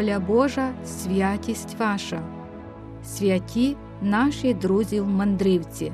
воля Божа, святість ваша, святі наші друзі-мандрівці.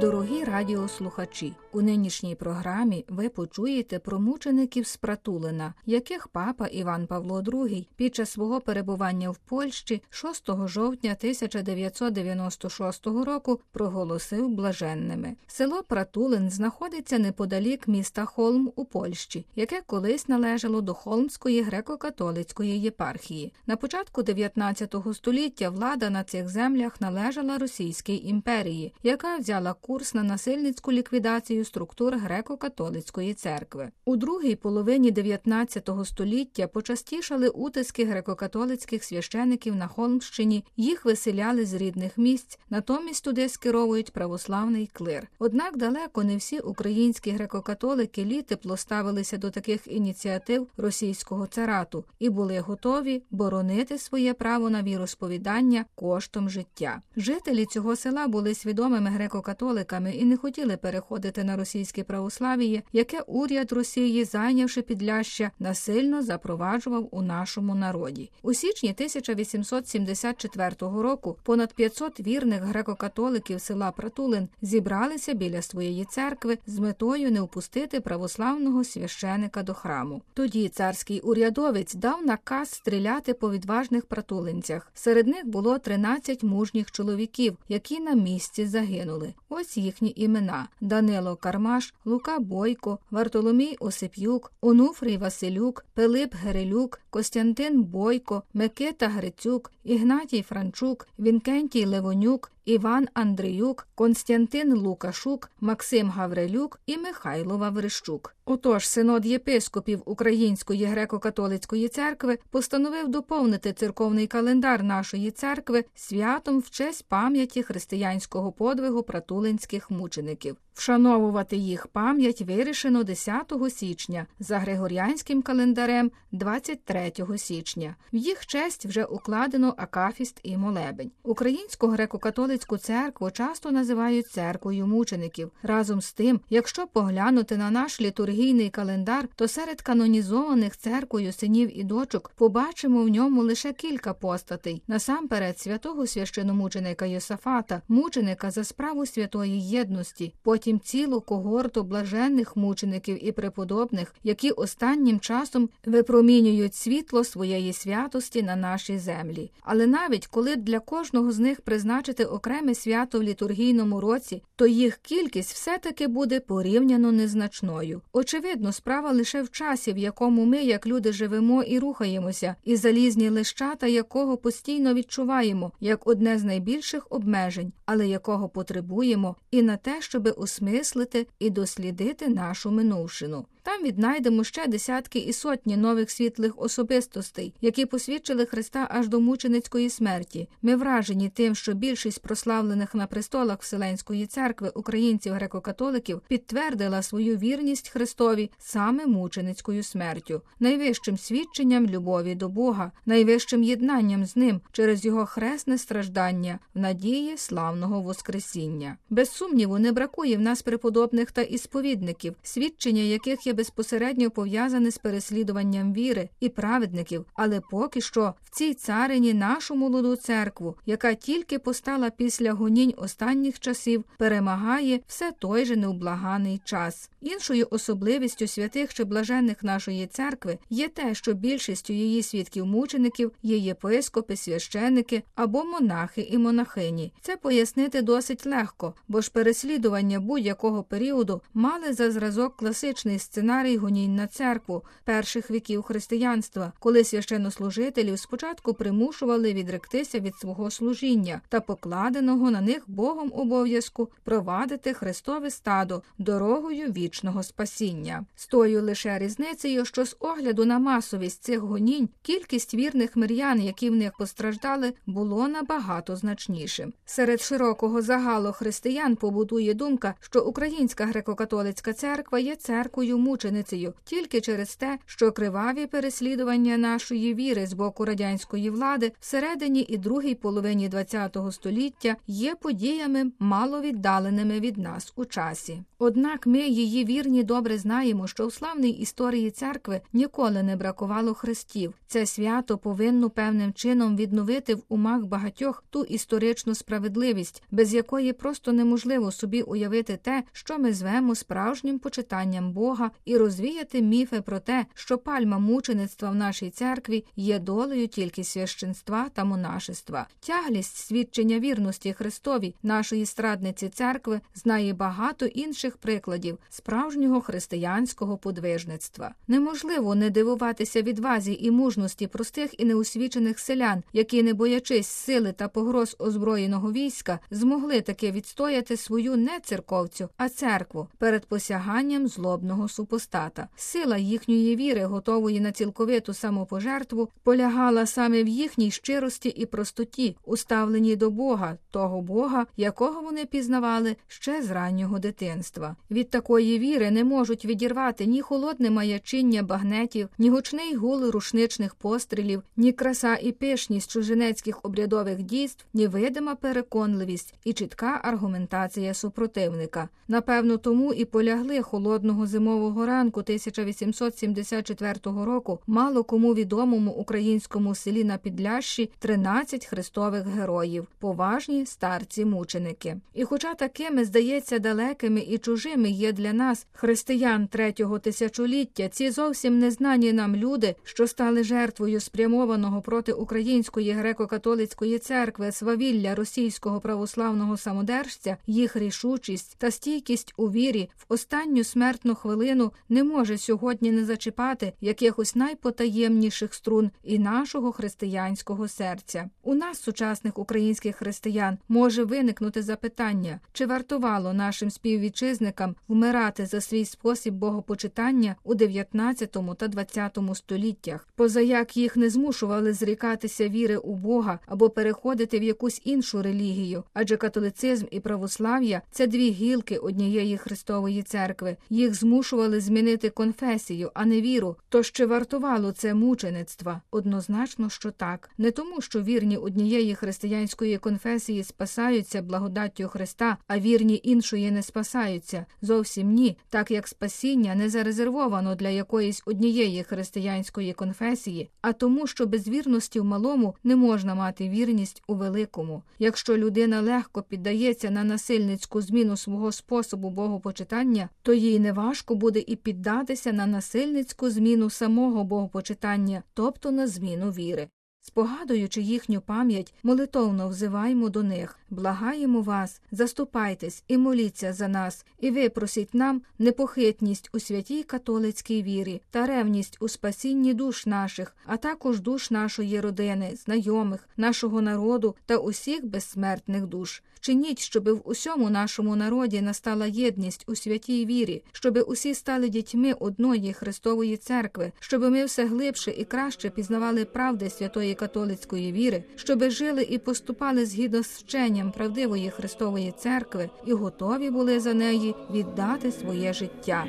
Дорогі радіослухачі, у нинішній програмі ви почуєте про мучеників з Пратулина, яких папа Іван Павло II під час свого перебування в Польщі 6 жовтня 1996 року проголосив блаженними. Село Пратулин знаходиться неподалік міста Холм у Польщі, яке колись належало до Холмської греко-католицької єпархії. На початку 19 століття влада на цих землях належала Російській імперії, яка взяла курс на насильницьку ліквідацію структур греко-католицької церкви. У другій половині 19 століття почастішали утиски греко-католицьких священиків на Холмщині, їх виселяли з рідних місць, натомість туди скеровують православний клир. Однак далеко не всі українські греко-католики літепло ставилися до таких ініціатив російського царату і були готові боронити своє право на віросповідання коштом життя. Жителі цього села були свідомими греко-католиками католиками і не хотіли переходити на російське православ'я, яке уряд Росії, зайнявши підляща, насильно запроваджував у нашому народі. У січні 1874 року понад 500 вірних греко-католиків села Пратулин зібралися біля своєї церкви з метою не впустити православного священика до храму. Тоді царський урядовець дав наказ стріляти по відважних пратулинцях. Серед них було 13 мужніх чоловіків, які на місці загинули. Ось їхні імена: Данило Кармаш, Лука Бойко, Вартоломій Осип'юк, Онуфрій Василюк, Пилип Герилюк, Костянтин Бойко, Микита Грицюк, Ігнатій Франчук, Вінкентій Левонюк, Іван Андріюк, Константин Лукашук, Максим Гаврилюк і Михайло Ваврищук. Отож, синод єпископів Української греко-католицької церкви постановив доповнити церковний календар нашої церкви святом в честь пам'яті християнського подвигу пратулинських мучеників. Вшановувати їх пам'ять вирішено 10 січня за григоріанським календарем 23 січня. В їх честь вже укладено акафіст і молебень. Українську греко-католицьку церкву часто називають церквою мучеників. Разом з тим, якщо поглянути на наш літургійний календар, то серед канонізованих церквою синів і дочок побачимо в ньому лише кілька постатей. Насамперед, святого священомученика Йосафата, мученика за справу святої єдності потім цілу когорту блаженних мучеників і преподобних, які останнім часом випромінюють світло своєї святості на нашій землі. Але навіть коли для кожного з них призначити окреме свято в літургійному році, то їх кількість все-таки буде порівняно незначною. Очевидно, справа лише в часі, в якому ми, як люди, живемо і рухаємося, і залізні лищата, якого постійно відчуваємо як одне з найбільших обмежень, але якого потребуємо, і на те, щоби осмислити і дослідити нашу минувшину. Там віднайдемо ще десятки і сотні нових світлих особистостей, які посвідчили Христа аж до мученицької смерті. Ми вражені тим, що більшість прославлених на престолах Вселенської церкви українців греко-католиків підтвердила свою вірність Христові саме мученицькою смертю, найвищим свідченням любові до Бога, найвищим єднанням з ним через його хресне страждання в надії славного Воскресіння. Без сумніву, не бракує в нас преподобних та ісповідників, свідчення яких є безпосередньо пов'язане з переслідуванням віри і праведників, але поки що в цій царині нашу молоду церкву, яка тільки постала після гонінь останніх часів, перемагає все той же невблаганий час. Іншою особливістю святих чи блаженних нашої церкви є те, що більшістю її свідків мучеників є єпископи, священики або монахи і монахині. Це пояснити досить легко, бо ж переслідування будь-якого періоду мали за зразок класичний сценарій гонінь на церкву перших віків християнства, коли священнослужителів спочатку примушували відректися від свого служіння та покладеного на них Богом обов'язку провадити Христове стадо дорогою вічного спасіння. З тою лише різницею, що з огляду на масовість цих гонінь кількість вірних мирян, які в них постраждали, було набагато значнішим. Серед широкого загалу християн побудує думка, що Українська греко-католицька церква є церквою мученицею тільки через те, що криваві переслідування нашої віри з боку радянської влади всередині і другій половині ХХ століття є подіями мало віддаленими від нас у часі. Однак ми, її вірні, добре знаємо, що у славній історії церкви ніколи не бракувало хрестів. Це свято повинно певним чином відновити в умах багатьох ту історичну справедливість, без якої просто неможливо собі уявити те, що ми звемо справжнім почитанням Бога, і розвіяти міфи про те, що пальма мучеництва в нашій церкві є долею тільки священства та монашества. Тяглість свідчення вірності Христові нашої страдниці церкви знає багато інших прикладів справжнього християнського подвижництва. Неможливо не дивуватися відвазі і мужності простих і неосвічених селян, які, не боячись сили та погроз озброєного війська, змогли таки відстояти свою не церковцю, а церкву перед посяганням злобного супостата. Сила їхньої віри, готової на цілковиту самопожертву, полягала саме в їхній щирості і простоті, уставленій до Бога, того Бога, якого вони пізнавали ще з раннього дитинства. Від такої віри не можуть відірвати ні холодне маячиння багнетів, ні гучний гул рушничних пострілів, ні краса і пишність чужинецьких обрядових дійств, ні видима переконливість і чітка аргументація супротивника. Напевно, тому і полягли холодного зимового ранку 1874 року мало кому відомому українському селі на Підлящі 13 христових героїв, поважні старці-мученики. І, хоча такими здається далекими і чужими є для нас християн третього тисячоліття, ці зовсім незнані нам люди, що стали жертвою спрямованого проти української греко-католицької церкви свавілля російського православного самодержця, їх рішучість та стійкість у вірі в останню смертну хвилину не може сьогодні не зачіпати якихось найпотаємніших струн і нашого християнського серця. У нас, сучасних українських християн, може виникнути запитання, чи вартувало нашим співвітчизникам вмирати за свій спосіб богопочитання у 19 та 20 століттях, позаяк їх не змушували зрікатися віри у Бога або переходити в якусь іншу релігію, адже католицизм і православ'я це дві гілки однієї Христової церкви. Їх змушували змінити конфесію, а не віру. То ще вартувало це мучеництва? Однозначно, що так, не тому, що вірні однієї християнської конфесії спасаються благодаттю Христа, а вірні іншої не спасаються. Зовсім ні, так як спасіння не зарезервовано для якоїсь однієї християнської конфесії, а тому, що без вірності в малому не можна мати вірність у великому. Якщо людина легко піддається на насильницьку зміну свого способу богопочитання, то їй неважко буде і піддатися на насильницьку зміну самого богопочитання, тобто на зміну віри. Спогадуючи їхню пам'ять, молитовно взиваємо до них, благаємо вас, заступайтесь і моліться за нас, і випросіть нам непохитність у святій католицькій вірі та ревність у спасінні душ наших, а також душ нашої родини, знайомих, нашого народу та усіх безсмертних душ. Чиніть, щоби в усьому нашому народі настала єдність у святій вірі, щоби усі стали дітьми одної Христової церкви, щоби ми все глибше і краще пізнавали правди святої католицької віри, щоби жили і поступали згідно з вченням правдивої Христової церкви і готові були за неї віддати своє життя.